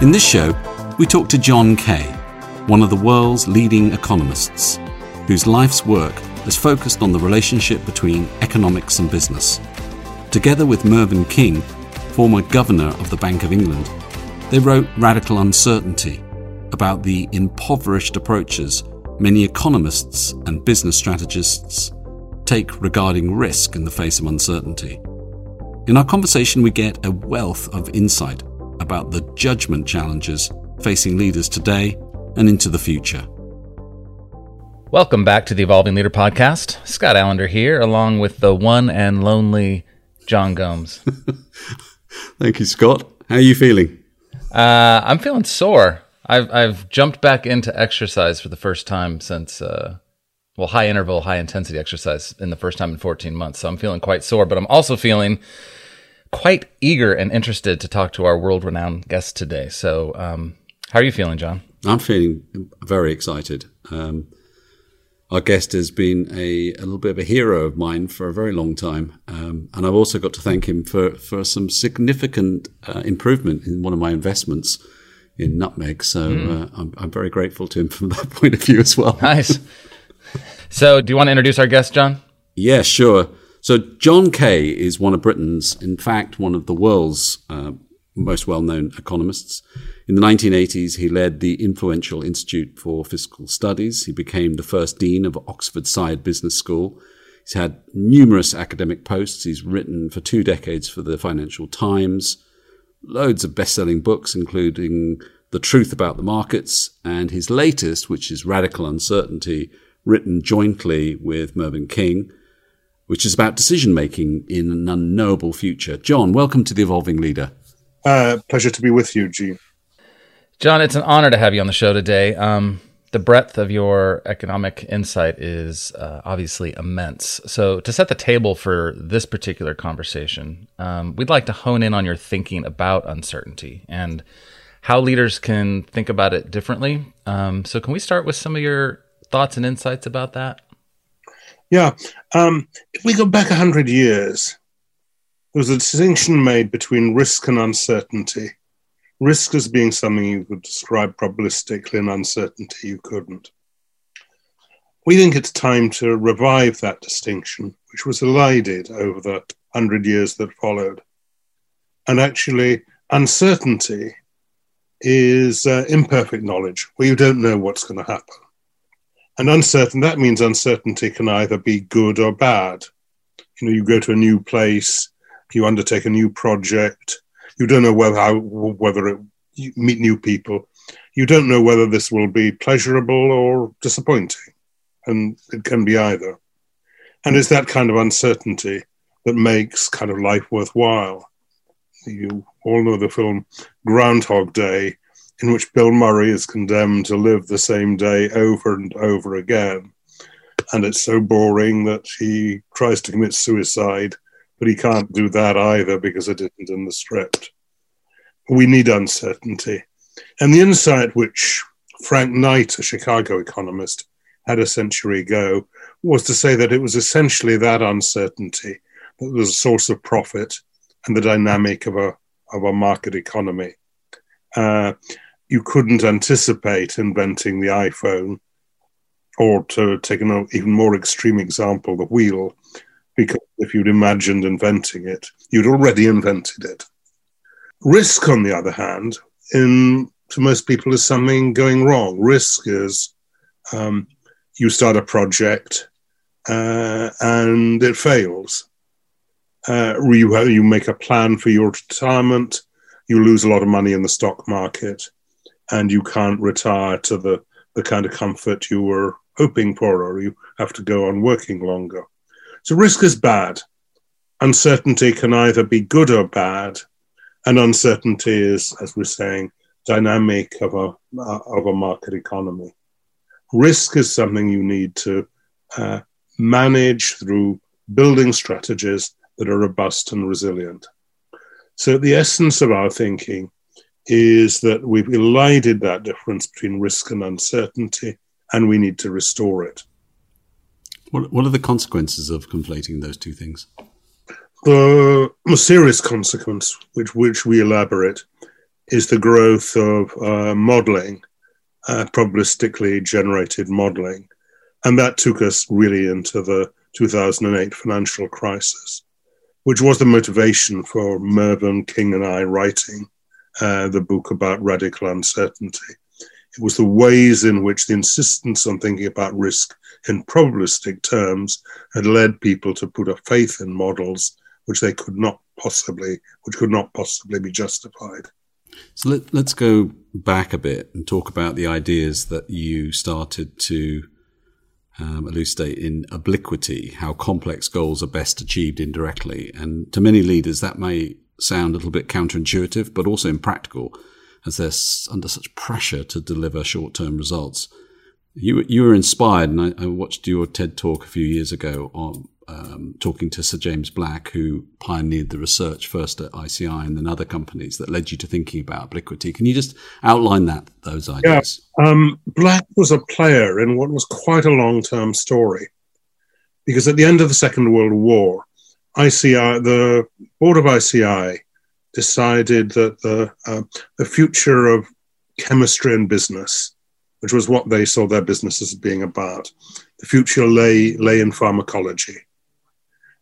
In this show, we talk to John Kay, one of the world's leading economists, whose life's work has focused on the relationship between economics and business. Together with Mervyn King, former governor of the Bank of England, they wrote Radical Uncertainty about the impoverished approaches many economists and business strategists take regarding risk in the face of uncertainty. In our conversation, we get a wealth of insight about the judgment challenges facing leaders today and into the future. Welcome back to the Evolving Leader Podcast. Scott Allender here, along with the one and lonely Jean Gomes. Thank you, Scott. How are you feeling? Uh, I'm feeling sore. I've I've jumped back into exercise for the first time since uh, well, high interval, high intensity exercise in the first time in 14 months. So I'm feeling quite sore, but I'm also feeling quite eager and interested to talk to our world renowned guest today. So, um, how are you feeling, Jean? I'm feeling very excited. Um, our guest has been a, a, little bit of a hero of mine for a very long time. Um, and I've also got to thank him for, for some significant uh, improvement in one of my investments in Nutmeg. So mm. uh, I'm, I'm, very grateful to him from that point of view as well. Nice. so, do you want to introduce our guest, Jean? Yeah, sure. So John Kay is one of Britain's, in fact, one of the world's uh, most well-known economists. In the 1980s, he led the influential Institute for Fiscal Studies. He became the first dean of Oxford Saïd Business School. He's had numerous academic posts. He's written for two decades for the Financial Times, loads of best-selling books, including The Truth About the Markets, and his latest, which is Radical Uncertainty, written jointly with Mervyn King which is about decision making in an unknowable future. John, welcome to the Evolving Leader. Uh, pleasure to be with you, Jean. John, it's an honor to have you on the show today. Um, the breadth of your economic insight is uh, obviously immense. So, to set the table for this particular conversation, um, we'd like to hone in on your thinking about uncertainty and how leaders can think about it differently. Um, so, can we start with some of your thoughts and insights about that? Yeah. Um, if we go back 100 years, there was a distinction made between risk and uncertainty. Risk as being something you could describe probabilistically, and uncertainty you couldn't. We think it's time to revive that distinction, which was elided over the 100 years that followed. And actually, uncertainty is uh, imperfect knowledge, where you don't know what's going to happen. And uncertain, that means uncertainty can either be good or bad. You know, you go to a new place, you undertake a new project, you don't know whether, how, whether it, you meet new people. You don't know whether this will be pleasurable or disappointing. And it can be either. And it's that kind of uncertainty that makes kind of life worthwhile. You all know the film Groundhog Day, in which Bill Murray is condemned to live the same day over and over again. And it's so boring that he tries to commit suicide, but he can't do that either because it isn't in the script. We need uncertainty. And the insight which Frank Knight, a Chicago economist, had a century ago was to say that it was essentially that uncertainty that was a source of profit and the dynamic of a, of a market economy. Uh, you couldn't anticipate inventing the iPhone, or to take an even more extreme example, the wheel, because if you'd imagined inventing it, you'd already invented it. Risk, on the other hand, in to most people is something going wrong. Risk is um, you start a project uh, and it fails. Uh, you, you make a plan for your retirement, you lose a lot of money in the stock market, and you can't retire to the, the kind of comfort you were hoping for, or you have to go on working longer. So risk is bad. Uncertainty can either be good or bad, and uncertainty is, as we're saying, dynamic of a of a market economy. Risk is something you need to uh, manage through building strategies that are robust and resilient. So, the essence of our thinking is that we've elided that difference between risk and uncertainty, and we need to restore it. What, what are the consequences of conflating those two things? The most serious consequence, which, which we elaborate, is the growth of uh, modeling, uh, probabilistically generated modeling. And that took us really into the 2008 financial crisis, which was the motivation for Mervyn King and I writing uh, the book about radical uncertainty. It was the ways in which the insistence on thinking about risk in probabilistic terms had led people to put a faith in models which they could not possibly, which could not possibly be justified. So let, us go back a bit and talk about the ideas that you started to um, elucidate in obliquity, how complex goals are best achieved indirectly. And to many leaders, that may sound a little bit counterintuitive, but also impractical as they're under such pressure to deliver short term results. You, you were inspired, and I, I, watched your TED talk a few years ago on um, talking to Sir James Black, who pioneered the research first at ICI and then other companies that led you to thinking about obliquity. Can you just outline that those ideas? Yeah, um, Black was a player in what was quite a long term story, because at the end of the Second World War, ICI, the board of ICI, decided that the, uh, the future of chemistry and business, which was what they saw their businesses being about, the future lay, lay in pharmacology.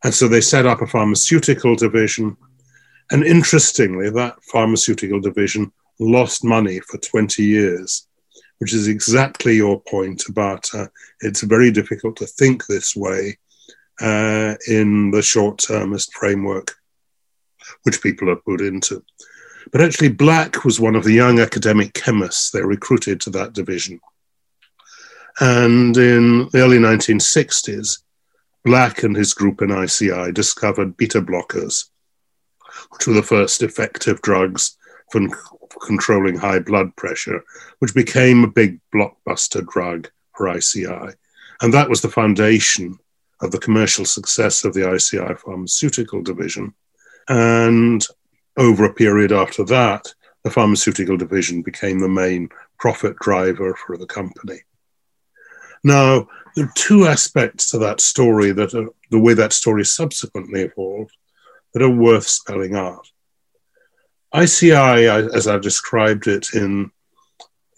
And so they set up a pharmaceutical division. And interestingly, that pharmaceutical division lost money for 20 years, which is exactly your point about uh, it's very difficult to think this way uh, in the short termist framework which people are put into. But actually, Black was one of the young academic chemists they recruited to that division. And in the early 1960s, Black and his group in ICI discovered beta blockers, which were the first effective drugs for controlling high blood pressure, which became a big blockbuster drug for ICI. And that was the foundation of the commercial success of the ICI pharmaceutical division. And over a period after that, the pharmaceutical division became the main profit driver for the company. Now, there are two aspects to that story that are the way that story subsequently evolved that are worth spelling out. ICI, as I described it in,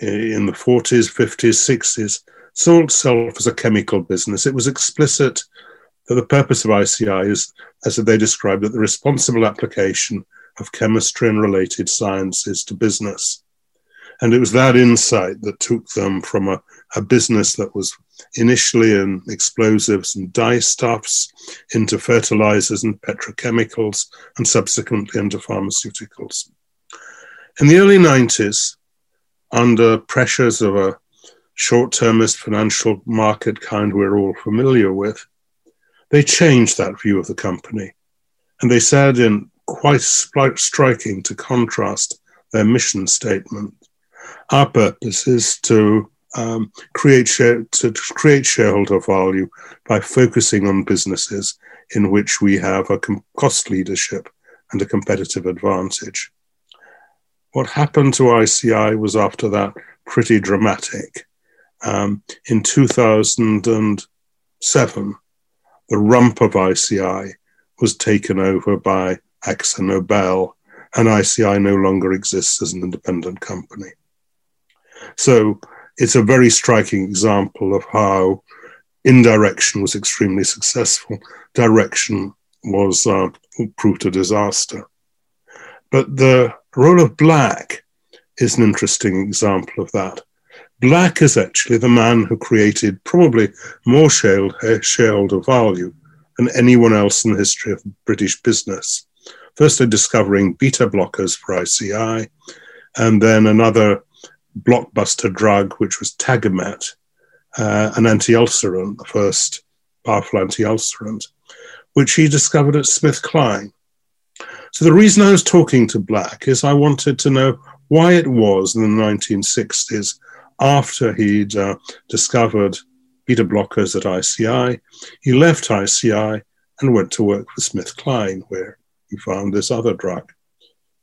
in the 40s, 50s, 60s, saw itself as a chemical business. It was explicit that the purpose of ICI is, as they described it, the responsible application of chemistry and related sciences to business. And it was that insight that took them from a, a business that was initially in explosives and dyestuffs into fertilizers and petrochemicals and subsequently into pharmaceuticals. In the early 90s, under pressures of a short termist financial market kind we're all familiar with, they changed that view of the company. And they said, in quite striking to contrast their mission statement, our purpose is to um, create share, to create shareholder value by focusing on businesses in which we have a com- cost leadership and a competitive advantage. What happened to ICI was after that pretty dramatic. Um, in 2007, the rump of ICI was taken over by Akzo Nobel, and ICI no longer exists as an independent company. So it's a very striking example of how indirection was extremely successful, direction was uh, proved a disaster. But the role of Black is an interesting example of that. Black is actually the man who created probably more shareholder value than anyone else in the history of British business. Firstly, discovering beta blockers for ICI, and then another blockbuster drug, which was Tagamet, uh, an anti-ulcerant, the first powerful anti-ulcerant, which he discovered at Smith SmithKline. So the reason I was talking to Black is I wanted to know why it was in the 1960s after he'd uh, discovered beta blockers at ICI, he left ICI and went to work for SmithKline, where he found this other drug.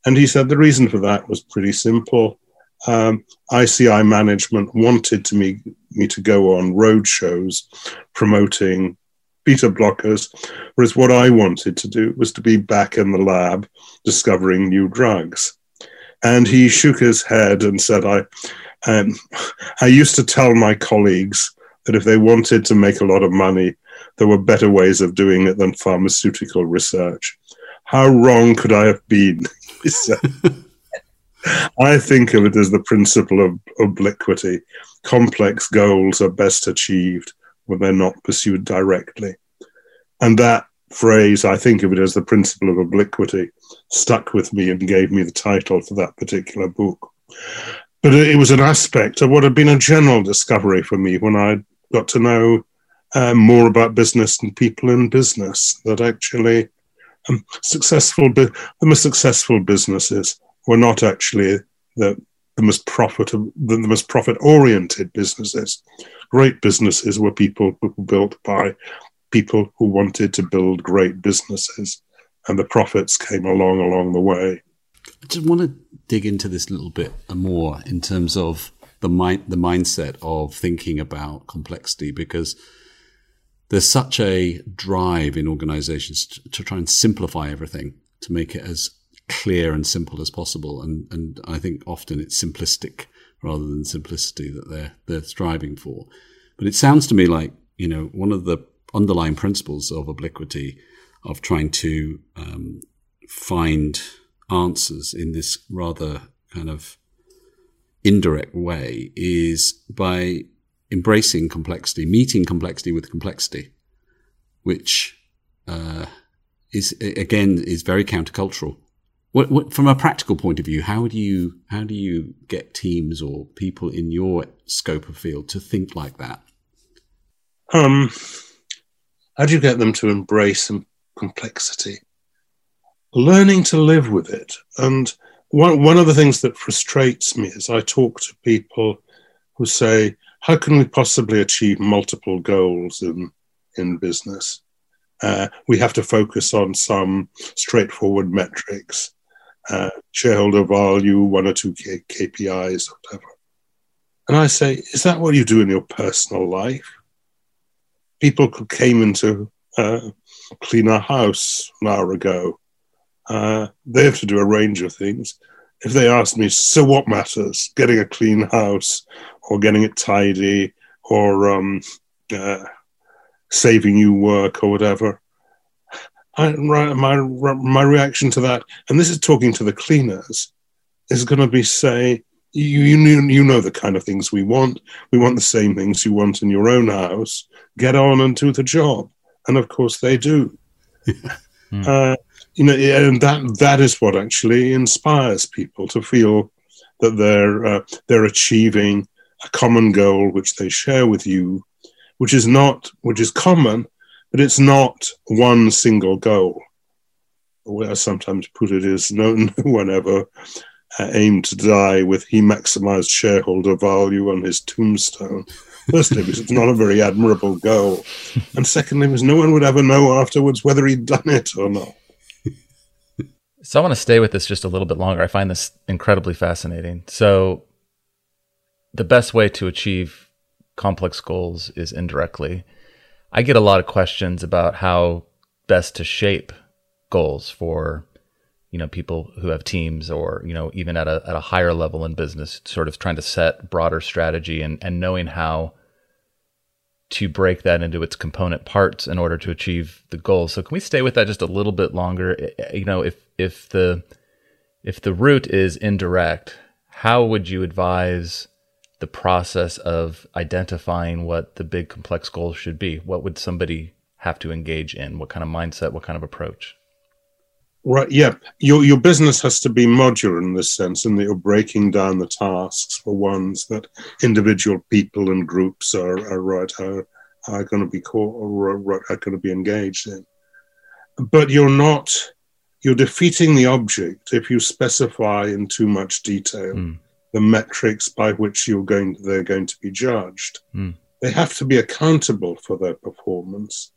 And he said the reason for that was pretty simple. Um, ICI management wanted to me, me to go on road shows promoting beta blockers, whereas what I wanted to do was to be back in the lab discovering new drugs. And he shook his head and said, I, um, I used to tell my colleagues that if they wanted to make a lot of money, there were better ways of doing it than pharmaceutical research. How wrong could I have been? I think of it as the principle of obliquity. Complex goals are best achieved when they're not pursued directly. And that phrase, I think of it as the principle of obliquity, stuck with me and gave me the title for that particular book. But it was an aspect of what had been a general discovery for me when I got to know uh, more about business and people in business. That actually, um, successful, the most successful businesses were not actually the the most profit the, the most profit oriented businesses. Great businesses were people were built by people who wanted to build great businesses, and the profits came along along the way. I just want to dig into this a little bit more in terms of the the mindset of thinking about complexity, because there's such a drive in organizations to, to try and simplify everything to make it as clear and simple as possible. And, and I think often it's simplistic rather than simplicity that they're, they're striving for. But it sounds to me like, you know, one of the underlying principles of obliquity of trying to um, find answers in this rather kind of indirect way is by embracing complexity, meeting complexity with complexity, which uh, is again is very countercultural. What, what, from a practical point of view, how do you how do you get teams or people in your scope of field to think like that? Um, how do you get them to embrace complexity? Learning to live with it. And one, one of the things that frustrates me is I talk to people who say, how can we possibly achieve multiple goals in, in business? Uh, we have to focus on some straightforward metrics, uh, shareholder value, one or two K- KPIs, whatever. And I say, is that what you do in your personal life? people came into uh, clean our house an hour ago. Uh, they have to do a range of things. If they ask me, so what matters? Getting a clean house or getting it tidy or um, uh, saving you work or whatever. I, my, my reaction to that, and this is talking to the cleaners, is going to be say, you, you, you know the kind of things we want. We want the same things you want in your own house. Get on and do the job. And of course they do. mm. uh, you know, and that that is what actually inspires people to feel that they're uh, they're achieving a common goal which they share with you, which is not which is common, but it's not one single goal. Way I sometimes put it is no, no one ever aimed to die with he maximized shareholder value on his tombstone. Firstly, because it's not a very admirable goal. And secondly, because no one would ever know afterwards whether he'd done it or not. So I want to stay with this just a little bit longer. I find this incredibly fascinating. So the best way to achieve complex goals is indirectly. I get a lot of questions about how best to shape goals for you know people who have teams or you know even at a at a higher level in business sort of trying to set broader strategy and and knowing how to break that into its component parts in order to achieve the goal. So can we stay with that just a little bit longer? You know, if if the if the route is indirect, how would you advise the process of identifying what the big complex goal should be? What would somebody have to engage in? What kind of mindset? What kind of approach? Right. Yeah. Your your business has to be modular in this sense, in that you're breaking down the tasks for ones that individual people and groups are, are right are, are going to be caught or are, are going to be engaged in. But you're not. You're defeating the object if you specify in too much detail mm. the metrics by which you're going. They're going to be judged. Mm. They have to be accountable for their performance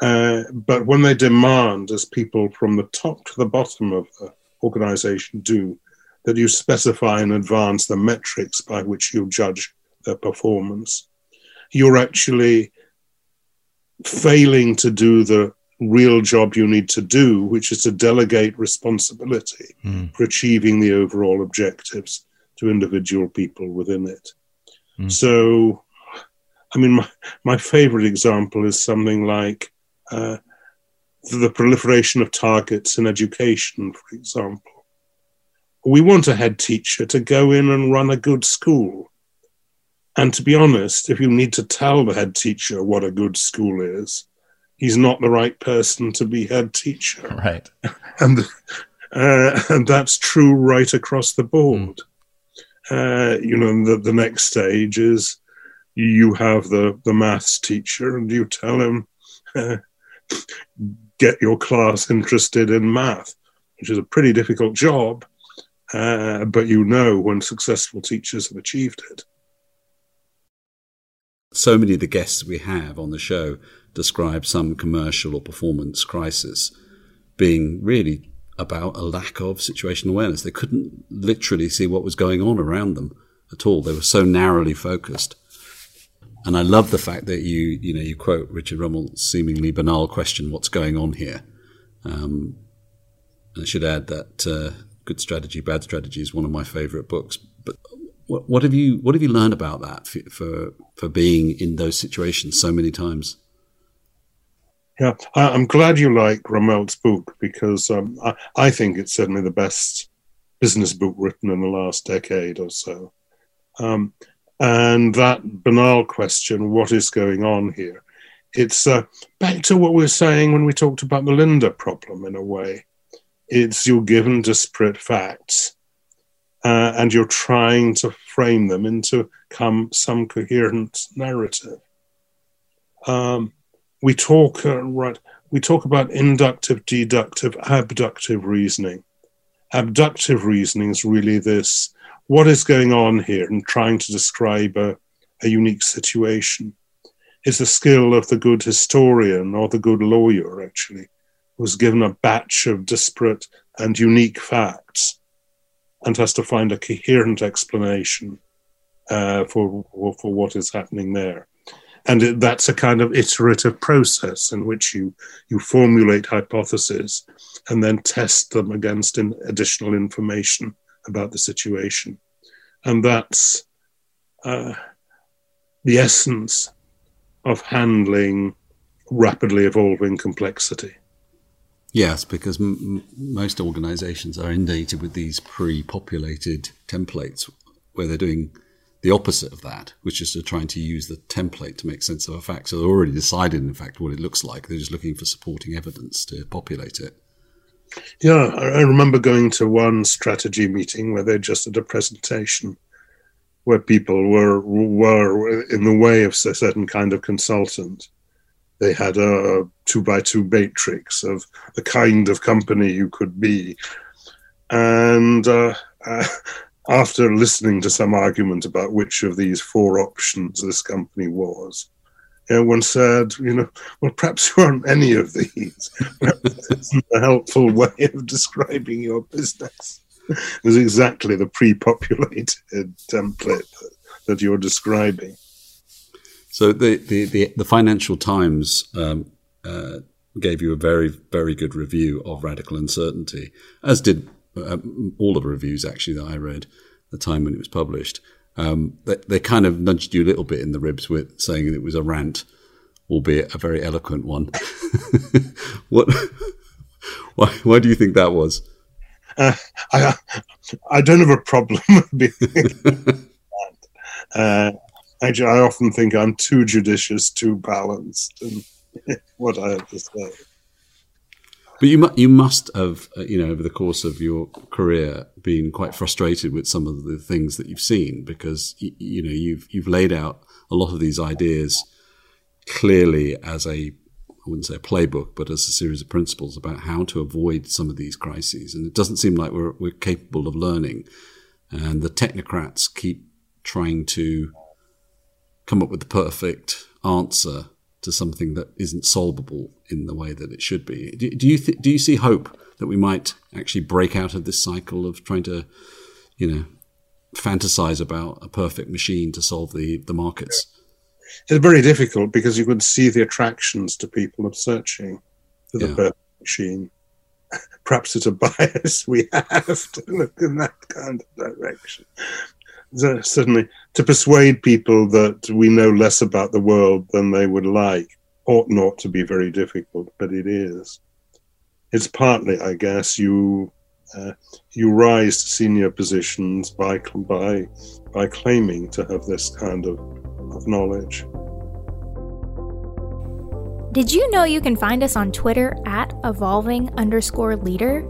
uh, but when they demand, as people from the top to the bottom of the organization do, that you specify in advance the metrics by which you judge their performance, you're actually failing to do the real job you need to do, which is to delegate responsibility mm. for achieving the overall objectives to individual people within it. Mm. So, I mean, my, my favorite example is something like uh, the proliferation of targets in education, for example. We want a head teacher to go in and run a good school. And to be honest, if you need to tell the head teacher what a good school is, he's not the right person to be head teacher. Right. And uh, and that's true right across the board. Mm. Uh, you know, the, the next stage is you have the, the maths teacher and you tell him, uh, get your class interested in math, which is a pretty difficult job, uh, but you know when successful teachers have achieved it. So many of the guests we have on the show describe some commercial or performance crisis being really about a lack of situational awareness. They couldn't literally see what was going on around them at all. They were so narrowly focused. And I love the fact that you, you know, you quote Richard Rumelt's seemingly banal question, "What's going on here?" Um, and I should add that uh, "Good Strategy, Bad Strategy" is one of my favourite books. But what, what, have you what have you learned about that for, for for being in those situations so many times? Yeah, I'm glad you like Rummel's book because um, I, I, think it's certainly the best business book written in the last decade or so. Um, and that banal question, what is going on here? It's uh, back to what we were saying when we talked about the Linda problem in a way. It's you're given disparate facts uh, and you're trying to frame them into come some coherent narrative. Um, we talk uh, right we talk about inductive deductive abductive reasoning abductive reasoning is really this what is going on here and trying to describe a, a unique situation. Is the skill of the good historian or the good lawyer actually who's given a batch of disparate and unique facts and has to find a coherent explanation uh, for, for what is happening there. And it, that's a kind of iterative process in which you you formulate hypotheses and then test them against in additional information about the situation and that's uh, the essence of handling rapidly evolving complexity Yes, because m- most organizations are inundated with these pre populated templates where they're doing the opposite of that, which is to trying to use the template to make sense of a fact. So they're already decided, in fact, what it looks like. They're just looking for supporting evidence to populate it. Yeah, I remember going to one strategy meeting where they just did a presentation where people were were in the way of a certain kind of consultant. They had a two by two matrix of the kind of company you could be, and uh, uh, after listening to some argument about which of these four options this company was, you know, one said, you know, well, perhaps you aren't any of these. Perhaps isn't a helpful way of describing your business. Was exactly the pre-populated template that you're describing. So the the the, the Financial Times um, uh, gave you a very very good review of Radical Uncertainty, as did uh, all of the reviews actually that I read at the time when it was published. Um, they, they, kind of nudged you a little bit in the ribs with saying it was a rant, albeit a very eloquent one. what? Why? Why do you think that was? Uh, I I don't have a problem being uh, actually, I often think I'm too judicious, too balanced in what I have to say. But you mu- you must have, uh, you know, over the course of your career, been quite frustrated with some of the things that you've seen because y- you know you've you've laid out a lot of these ideas clearly as a I wouldn't say a playbook, but as a series of principles about how to avoid some of these crises. And it doesn't seem like we're we're capable of learning. And the technocrats keep trying to come up with the perfect answer to something that isn't solvable in the way that it should be. Do, do you th- do you see hope that we might actually break out of this cycle of trying to, you know, fantasize about a perfect machine to solve the the markets? It's very difficult because you could see the attractions to people of searching. for the yeah. perfect machine. Perhaps it's a bias we have to look in that kind of direction. Certainly, to persuade people that we know less about the world than they would like ought not to be very difficult, but it is. It's partly, I guess, you uh, you rise to senior positions by by by claiming to have this kind of, of knowledge. Did you know you can find us on Twitter at evolving underscore leader?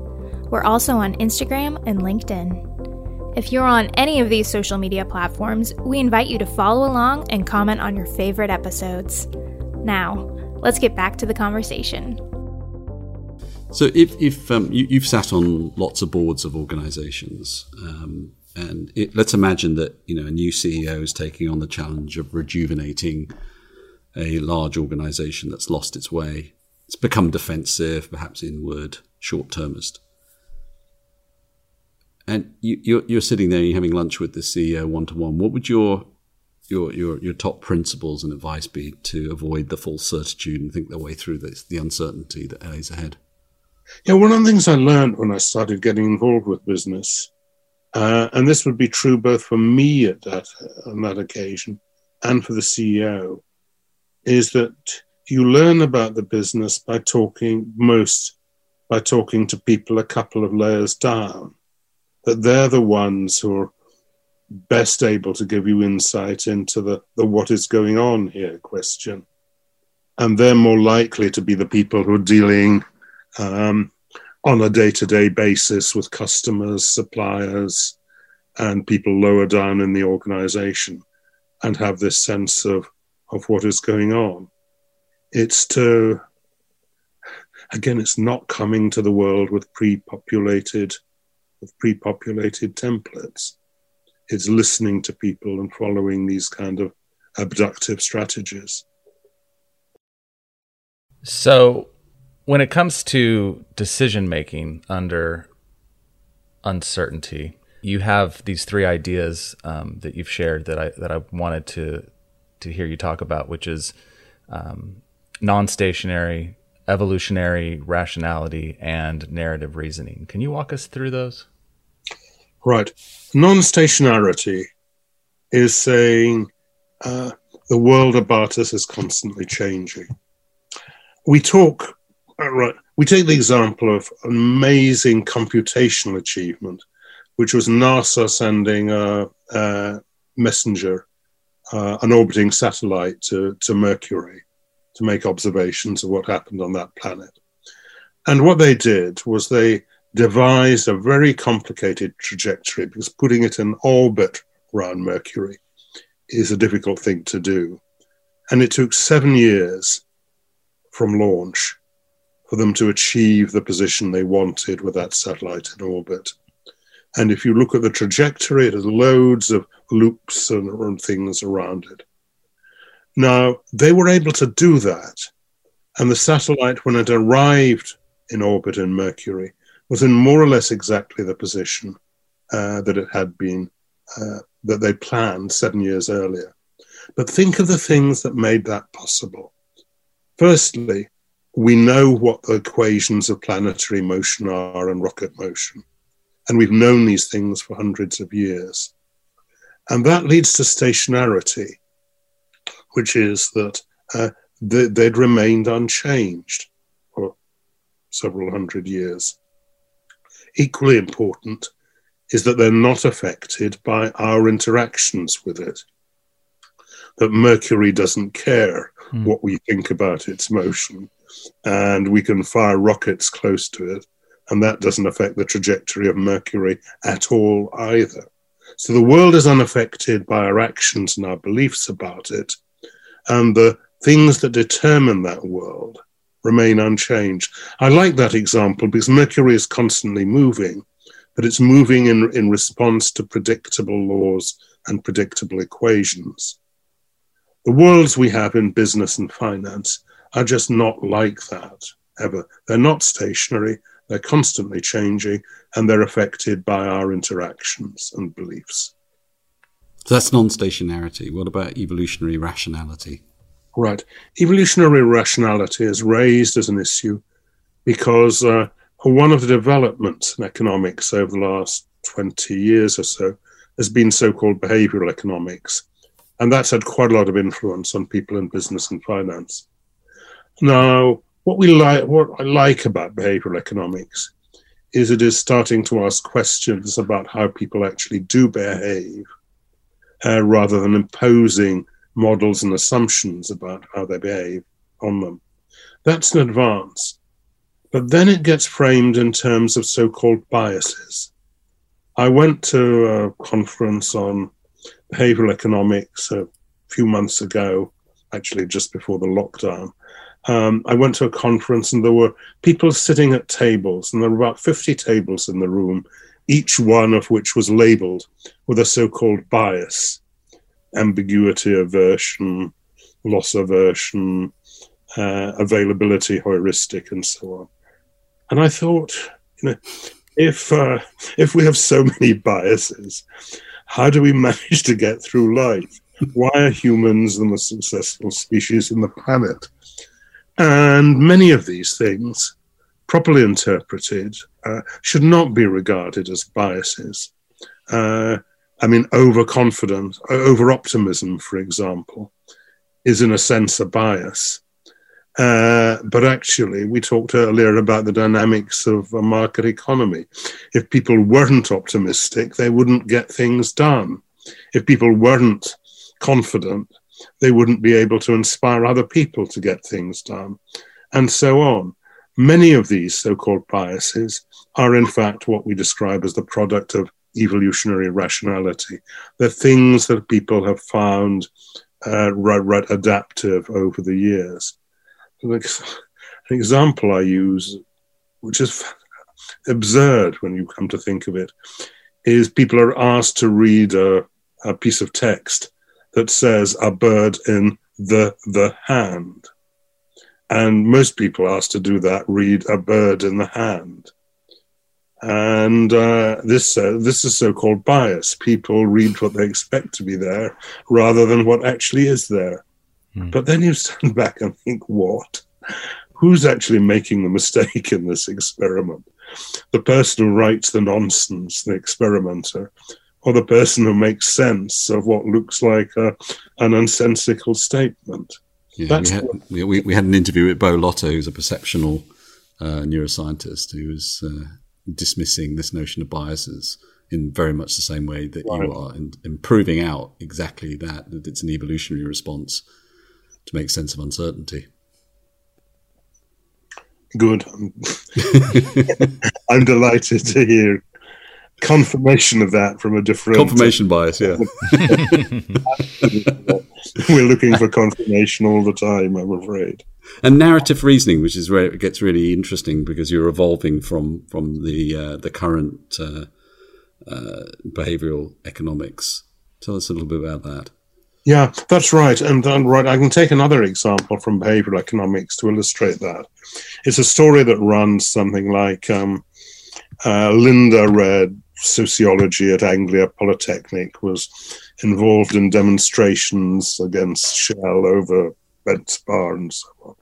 We're also on Instagram and LinkedIn. If you're on any of these social media platforms, we invite you to follow along and comment on your favorite episodes. Now, let's get back to the conversation. So, if, if um, you, have sat on lots of boards of organizations, um, and it, let's imagine that you know a new CEO is taking on the challenge of rejuvenating a large organization that's lost its way. It's become defensive, perhaps inward, short termist. And you, you're, you're sitting there, you're having lunch with the CEO one to one. What would your your, your your top principles and advice be to avoid the false certitude and think their way through this, the uncertainty that lays ahead? Yeah, one of the things I learned when I started getting involved with business, uh, and this would be true both for me at that on that occasion and for the CEO, is that you learn about the business by talking most by talking to people a couple of layers down. That they're the ones who are best able to give you insight into the, the what is going on here question. And they're more likely to be the people who are dealing um, on a day to day basis with customers, suppliers, and people lower down in the organization and have this sense of, of what is going on. It's to, again, it's not coming to the world with pre populated with pre-populated templates. It's listening to people and following these kind of abductive strategies. So, when it comes to decision making under uncertainty, you have these three ideas um, that you've shared that I that I wanted to to hear you talk about, which is um, non-stationary, evolutionary rationality, and narrative reasoning. Can you walk us through those? Right. Non stationarity is saying uh, the world about us is constantly changing. We talk, uh, right, we take the example of amazing computational achievement, which was NASA sending a, a messenger, uh, an orbiting satellite to, to Mercury to make observations of what happened on that planet. And what they did was they devised a very complicated trajectory because putting it in orbit around Mercury is a difficult thing to do. And it took seven years from launch for them to achieve the position they wanted with that satellite in orbit. And if you look at the trajectory, it has loads of loops and, things around it. Now, they were able to do that. And the satellite, when it arrived in orbit in Mercury, was in more or less exactly the position uh, that it had been, uh, that they planned seven years earlier. But think of the things that made that possible. Firstly, we know what the equations of planetary motion are and rocket motion. And we've known these things for hundreds of years. And that leads to stationarity which is that uh, they, they'd remained unchanged for several hundred years. Equally important is that they're not affected by our interactions with it. That Mercury doesn't care mm. what we think about its motion, and we can fire rockets close to it, and that doesn't affect the trajectory of Mercury at all either. So the world is unaffected by our actions and our beliefs about it, and the things that determine that world remain unchanged. I like that example because Mercury is constantly moving, but it's moving in, in response to predictable laws and predictable equations. The worlds we have in business and finance are just not like that ever. They're not stationary, they're constantly changing, and they're affected by our interactions and beliefs. So that's non stationarity. What about evolutionary rationality? Right. Evolutionary rationality is raised as an issue because uh, one of the developments in economics over the last 20 years or so has been so called behavioral economics. And that's had quite a lot of influence on people in business and finance. Now, what we like, what I like about behavioral economics is it is starting to ask questions about how people actually do behave uh, rather than imposing models and assumptions about how they behave on them. That's an advance. But then it gets framed in terms of so called biases. I went to a conference on behavioral economics a few months ago, actually just before the lockdown. Um, I went to a conference and there were people sitting at tables, and there were about 50 tables in the room, each one of which was labeled with a so called bias ambiguity aversion, loss aversion, uh, availability heuristic, and so on. And I thought, you know, if uh, if we have so many biases, how do we manage to get through life? Why are humans the most successful species in the planet? And many of these things, properly interpreted, uh, should not be regarded as biases. Uh, I mean, overconfidence, over optimism, for example, is in a sense a bias. Uh, but actually, we talked earlier about the dynamics of a market economy. If people weren't optimistic, they wouldn't get things done. If people weren't confident, they wouldn't be able to inspire other people to get things done, and so on. Many of these so called biases are, in fact, what we describe as the product of evolutionary rationality. They're things that people have found uh, adaptive over the years. An example I use, which is absurd when you come to think of it, is people are asked to read a, a piece of text that says a bird in the the hand. And most people asked to do that read a bird in the hand. And uh, this uh, this is so-called bias. People read what they expect to be there rather than what actually is there. Hmm. But then you stand back and think, what? Who's actually making the mistake in this experiment? The person who writes the nonsense, the experimenter, or the person who makes sense of what looks like a, an unsensical statement? Yeah, we, had, we, we, had an interview with Beau Lotto, who's a perceptional uh, neuroscientist, who was uh, dismissing this notion of biases in very much the same way that right. you are, and, and proving out exactly that, that it's an evolutionary response to make sense of uncertainty. Good. I'm delighted to hear confirmation of that from a different confirmation bias. Yeah, we're looking for confirmation all the time. I'm afraid and narrative reasoning, which is where it gets really interesting because you're evolving from from the uh, the current uh, uh, behavioral economics. Tell us a little bit about that. Yeah, that's right. And, and right, I can take another example from behavioral economics to illustrate that. It's a story that runs something like um, uh, Linda read sociology at Anglia Polytechnic, was involved in demonstrations against Shell over Brent Spar and so on.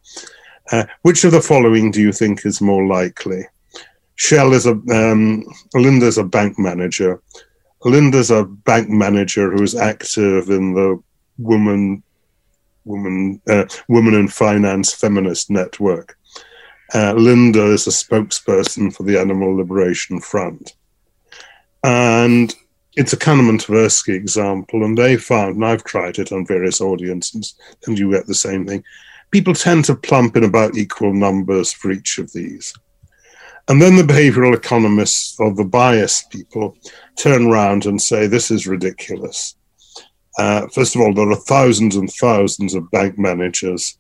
Uh, which of the following do you think is more likely? Shell is a um, Linda's a bank manager. Linda's a bank manager who is active in the woman woman uh, woman in finance feminist network. Uh, Linda is a spokesperson for the Animal Liberation Front, and it's a Kahneman Tversky example, and they found, and I've tried it on various audiences, and you get the same thing. People tend to plump in about equal numbers for each of these. And then the behavioral economists or the bias people turn around and say, This is ridiculous. Uh, first of all, there are thousands and thousands of bank managers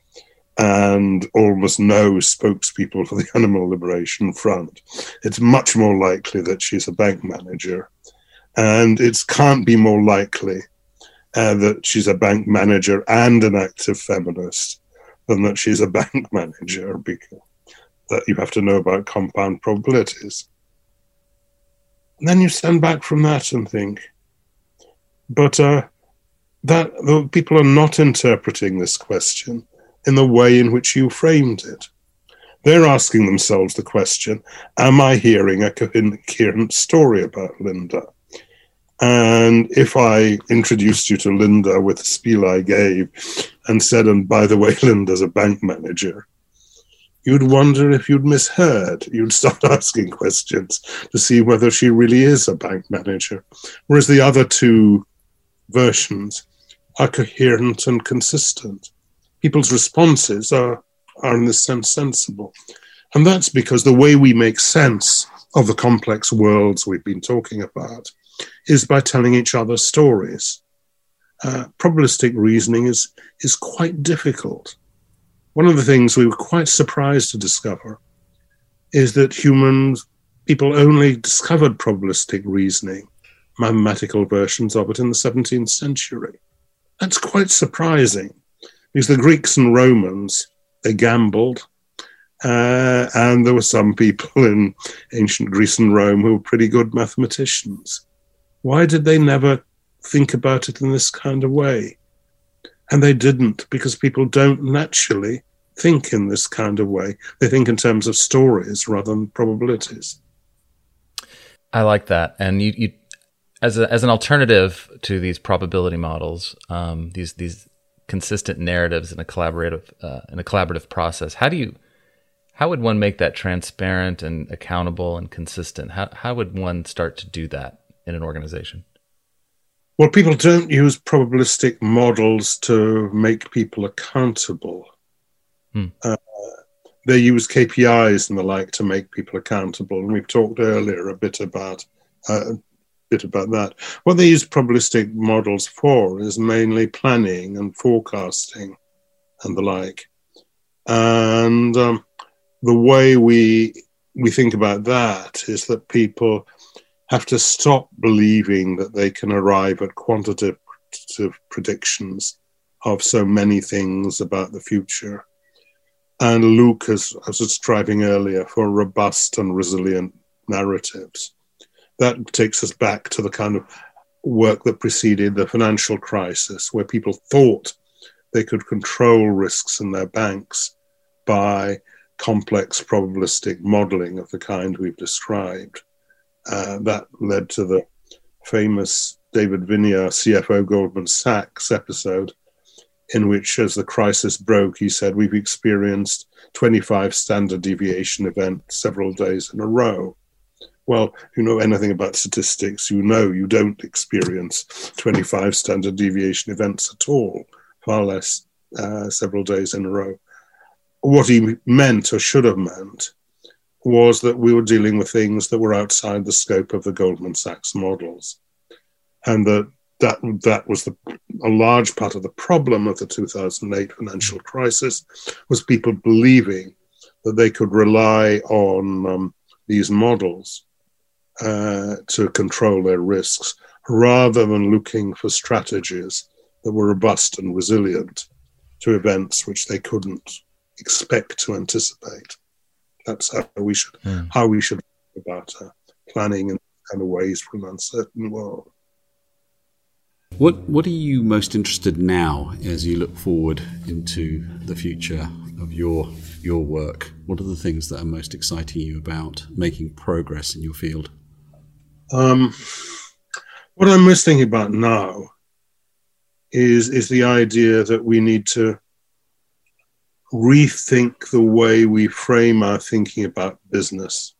and almost no spokespeople for the Animal Liberation Front. It's much more likely that she's a bank manager and it can't be more likely uh, that she's a bank manager and an active feminist than that she's a bank manager because that you have to know about compound probabilities. And then you stand back from that and think, but uh, that people are not interpreting this question in the way in which you framed it. They're asking themselves the question Am I hearing a coherent story about Linda? And if I introduced you to Linda with the spiel I gave and said, and by the way, Linda's a bank manager, you'd wonder if you'd misheard. You'd start asking questions to see whether she really is a bank manager. Whereas the other two versions are coherent and consistent. People's responses are, are in this sense sensible. And that's because the way we make sense of the complex worlds we've been talking about is by telling each other stories. Uh, probabilistic reasoning is, is quite difficult. One of the things we were quite surprised to discover is that humans, people only discovered probabilistic reasoning, mathematical versions of it, in the 17th century. That's quite surprising because the Greeks and Romans, they gambled. Uh, and there were some people in ancient Greece and Rome who were pretty good mathematicians. Why did they never think about it in this kind of way? And they didn't because people don't naturally think in this kind of way. They think in terms of stories rather than probabilities. I like that. And you, you as a, as an alternative to these probability models, um, these these consistent narratives in a collaborative uh, in a collaborative process, how do you how would one make that transparent and accountable and consistent? How how would one start to do that? in an organization? Well, people don't use probabilistic models to make people accountable. Hmm. Uh, they use KPIs and the like to make people accountable, and we've talked earlier a bit about uh, bit about that. What they use probabilistic models for is mainly planning and forecasting and the like. And um, the way we we think about that is that people have to stop believing that they can arrive at quantitative predictions of so many things about the future. And Luke, as I was describing earlier, for robust and resilient narratives. That takes us back to the kind of work that preceded the financial crisis, where people thought they could control risks in their banks by complex probabilistic modeling of the kind we've described. Uh, that led to the famous David Viniar, CFO Goldman Sachs episode, in which, as the crisis broke, he said, We've experienced 25 standard deviation events several days in a row. Well, you know anything about statistics, you know you don't experience 25 standard deviation events at all, far less uh, several days in a row. What he meant or should have meant was that we were dealing with things that were outside the scope of the Goldman Sachs models. And that that, that was the, a large part of the problem of the 2008 financial crisis was people believing that they could rely on um, these models uh, to control their risks rather than looking for strategies that were robust and resilient to events which they couldn't expect to anticipate. That's how we should mm. how we should think about uh, planning in kind of ways for an uncertain world. What What are you most interested in now as you look forward into the future of your your work? What are the things that are most exciting you about making progress in your field? Um, what I'm most thinking about now is is the idea that we need to rethink the way we frame our thinking about business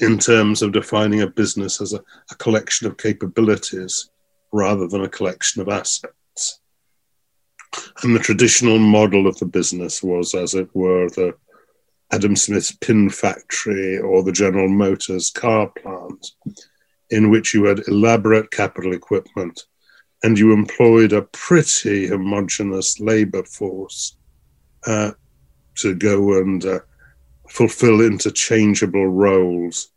in terms of defining a business as a, a collection of capabilities rather than a collection of assets. And the traditional model of the business was, as it were, the Adam Smith's pin factory or the General Motors car plant, in which you had elaborate capital equipment and you employed a pretty homogenous labor force uh, to go and uh, fulfill interchangeable roles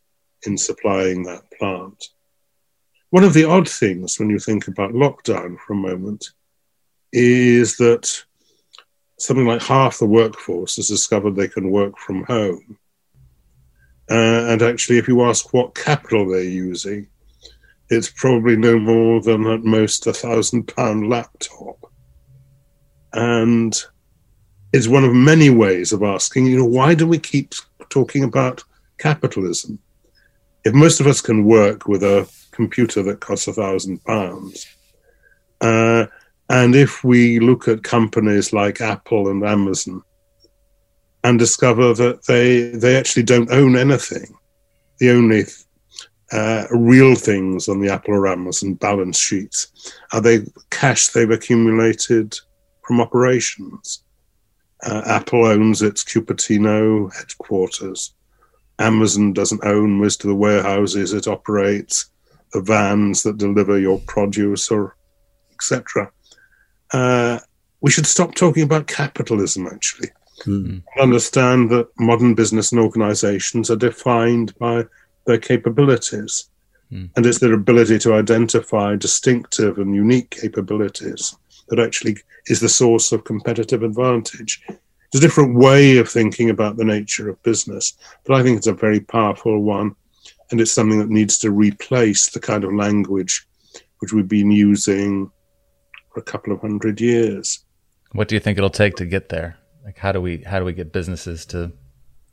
in supplying that plant. One of the odd things when you think about lockdown for a moment is that something like half the workforce has discovered they can work from home. Uh, and actually, if you ask what capital they're using, it's probably no more than at most a thousand pound laptop. And it's one of many ways of asking, you know, why do we keep talking about capitalism? If most of us can work with a computer that costs a thousand pounds, uh, and if we look at companies like Apple and Amazon and discover that they they actually don't own anything, the only uh, real things on the Apple or Amazon balance sheets are the cash they've accumulated from operations. Uh, Apple owns its Cupertino headquarters. Amazon doesn't own most of the warehouses it operates, the vans that deliver your produce, or etc. Uh, we should stop talking about capitalism. Actually, mm-hmm. understand that modern business and organizations are defined by their capabilities, mm. and it's their ability to identify distinctive and unique capabilities that actually is the source of competitive advantage. It's a different way of thinking about the nature of business, but I think it's a very powerful one, and it's something that needs to replace the kind of language which we've been using for a couple of hundred years. What do you think it'll take to get there? Like, how do we how do we get businesses to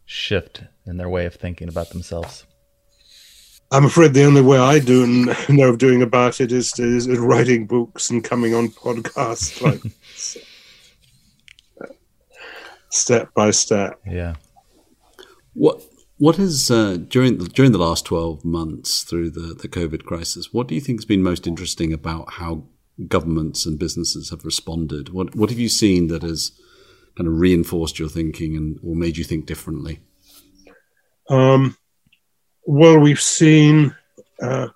shift in their way of thinking about themselves? I'm afraid the only way I do know of doing about it is, is writing books and coming on podcasts, like step by step. Yeah. What what has uh, during the, during the last twelve months through the the COVID crisis? What do you think has been most interesting about how governments and businesses have responded? What what have you seen that has kind of reinforced your thinking and or made you think differently? Um, well, we've seen uh,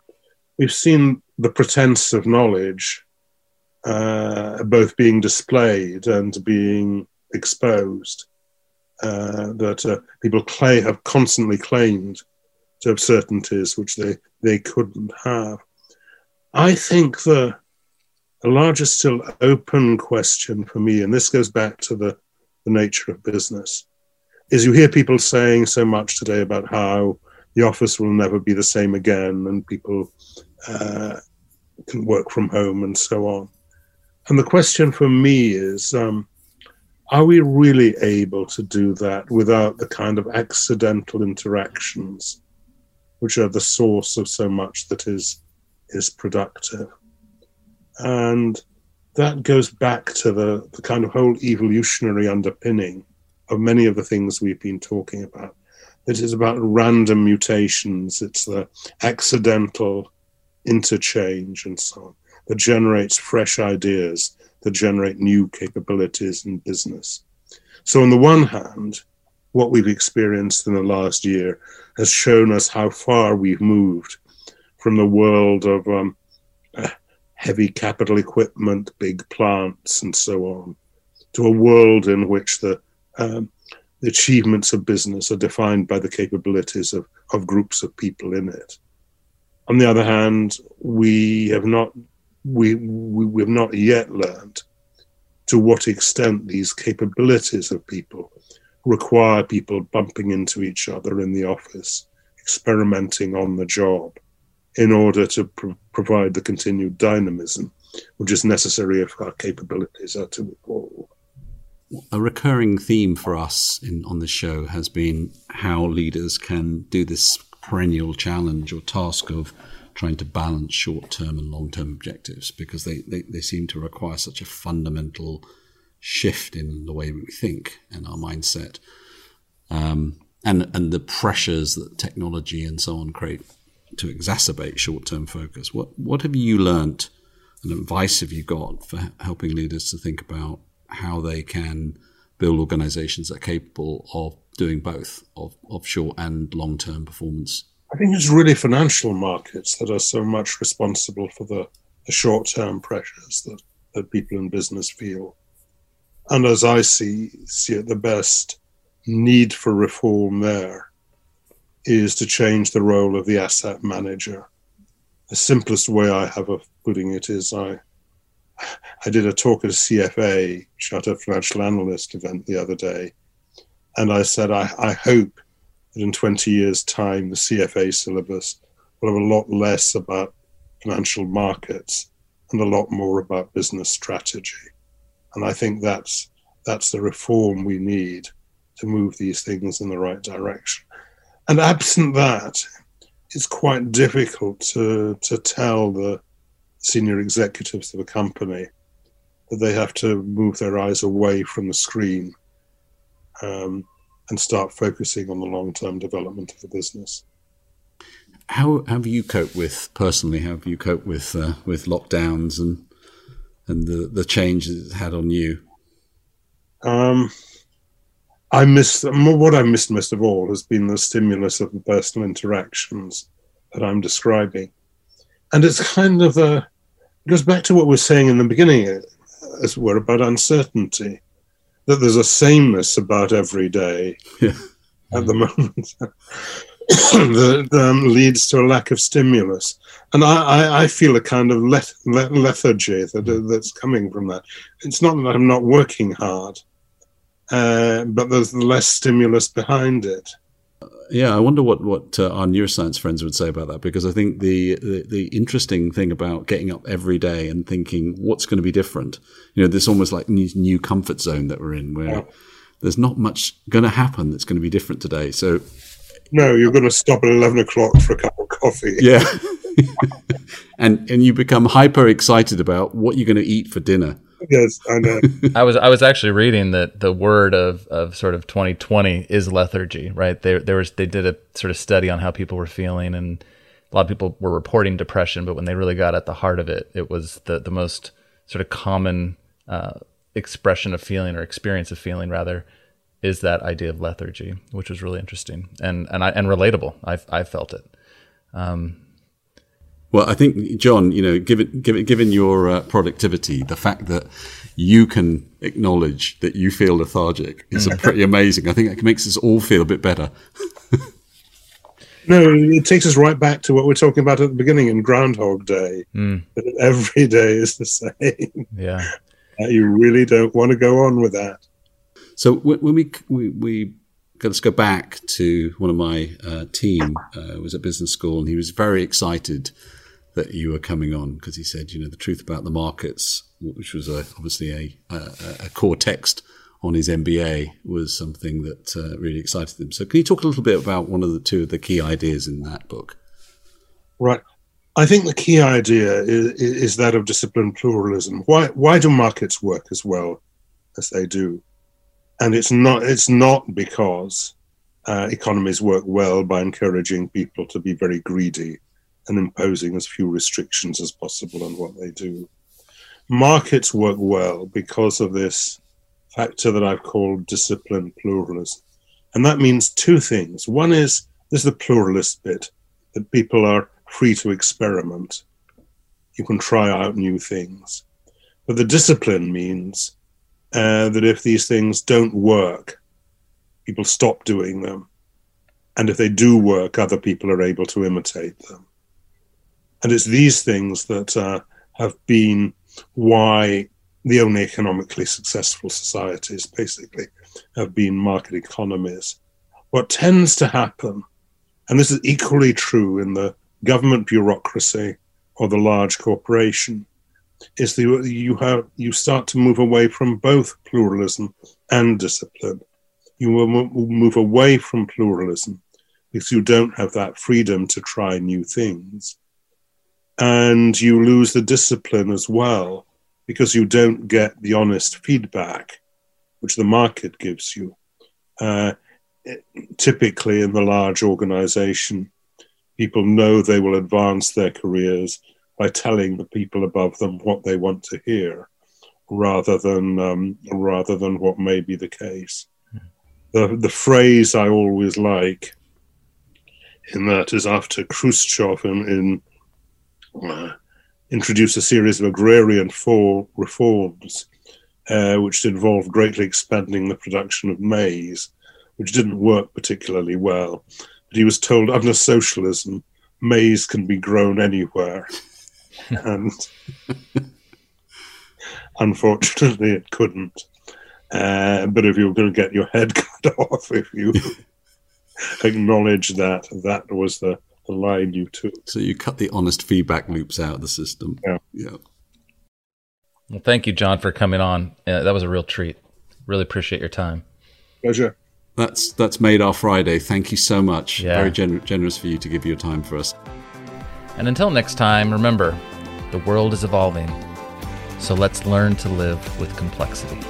we've seen the pretense of knowledge uh, both being displayed and being exposed. Uh, that uh, people have constantly claimed to have certainties which they, they couldn't have. I think the, the largest still open question for me, and this goes back to the, the nature of business, is you hear people saying so much today about how the office will never be the same again, and people uh, can work from home and so on. And the question for me is um, are we really able to do that without the kind of accidental interactions which are the source of so much that is is productive? And that goes back to the, the kind of whole evolutionary underpinning of many of the things we've been talking about it is about random mutations. It's the accidental interchange and so on that generates fresh ideas, that generate new capabilities in business. So, on the one hand, what we've experienced in the last year has shown us how far we've moved from the world of um, heavy capital equipment, big plants, and so on, to a world in which the um, the achievements of business are defined by the capabilities of, of groups of people in it. On the other hand, we have not we, we, we have not yet learned to what extent these capabilities of people require people bumping into each other in the office, experimenting on the job, in order to pr- provide the continued dynamism which is necessary if our capabilities are to evolve a recurring theme for us in, on this show has been how leaders can do this perennial challenge or task of trying to balance short term and long term objectives because they, they, they seem to require such a fundamental shift in the way we think and our mindset. Um, and, and the pressures that technology and so on create to exacerbate short term focus. What, what have you learnt and advice have you got for helping leaders to think about how they can build organizations that are capable of doing both of, of short and long term performance? I think it's really financial markets that are so much responsible for the, the short term pressures that, that people in business feel. And as I see, see it, the best need for reform there is to change the role of the asset manager. The simplest way I have of putting it is I I did a talk at a CFA, Chartered Financial Analyst event the other day, and I said, I, I hope that in 20 years' time, the CFA syllabus will have a lot less about financial markets and a lot more about business strategy. And I think that's that's the reform we need to move these things in the right direction. And absent that, it's quite difficult to, to tell the senior executives of a company that they have to move their eyes away from the screen um, and start focusing on the long term development of the business. How have you coped with personally? How have you coped with uh, with lockdowns and and the the change it's had on you? Um, I miss what I missed most of all has been the stimulus of the personal interactions that I'm describing, and it's kind of a it goes back to what we are saying in the beginning, as it were, about uncertainty. That there's a sameness about every day yeah. at the moment that um, leads to a lack of stimulus, and I, I, I feel a kind of leth- lethargy that that's coming from that. It's not that I'm not working hard uh, but there's less stimulus behind it. Yeah, I wonder what what uh, our neuroscience friends would say about that because I think the, the, the interesting thing about getting up every day and thinking what's going to be different, you know, this almost like new, new comfort zone that we're in where yeah. there's not much going to happen that's going to be different today. So, no, you're going to stop at eleven o'clock for a cup of coffee. Yeah, and and you become hyper excited about what you're going to eat for dinner yes, I know. I was I was actually reading that the word of, of sort of 2020 is lethargy, right? There there was they did a sort of study on how people were feeling, and a lot of people were reporting depression, but when they really got at the heart of it, it was the the most sort of common uh, expression of feeling or experience of feeling rather is that idea of lethargy, which was really interesting and and I, and relatable. I I felt it. Um, well, I think, John, you know, given given given your uh, productivity, the fact that you can acknowledge that you feel lethargic is mm. pretty amazing. I think it makes us all feel a bit better. no, it takes us right back to what we're talking about at the beginning in Groundhog Day. Mm. That every day is the same. Yeah, you really don't want to go on with that. So when we we, we let's go back to one of my uh, team uh, was at business school, and he was very excited that you were coming on because he said, you know, the truth about the markets, which was a, obviously a, a, a, core text on his MBA, was something that uh, really excited him. So, can you talk a little bit about one of the two of the key ideas in that book? Right. I think the key idea is, is that of disciplined pluralism. Why, why do markets work as well as they do? And it's not, it's not because uh, economies work well by encouraging people to be very greedy and imposing as few restrictions as possible on what they do. Markets work well because of this factor that I've called discipline pluralism. And that means two things. One is there's the pluralist bit that people are free to experiment. You can try out new things. But the discipline means uh, that if these things don't work, people stop doing them. And if they do work, other people are able to imitate them. And it's these things that uh, have been why the only economically successful societies basically have been market economies. What tends to happen, and this is equally true in the government bureaucracy or the large corporation, is that you have you start to move away from both pluralism and discipline. You move away from pluralism because you don't have that freedom to try new things and you lose the discipline as well because you don't get the honest feedback which the market gives you. Uh, typically, in the large organization, people know they will advance their careers by telling the people above them what they want to hear, rather than um, rather than what may be the case. The the phrase I always like in that is after Khrushchev in, in uh, introduced a series of agrarian fall reforms, uh, which involved greatly expanding the production of maize, which didn't work particularly well. But he was told under socialism, maize can be grown anywhere. and unfortunately, it couldn't. Uh, but if you were going to get your head cut off, if you acknowledge that that was the the line you took. So you cut the honest feedback loops out of the system. Yeah. Yeah. Well, thank you, John, for coming on. Uh, that was a real treat. Really appreciate your time. Pleasure. That's that's made our Friday. Thank you so much. Yeah. Very gen- generous for you to give your time for us. And until next time, remember, the world is evolving. So let's learn to live with complexity.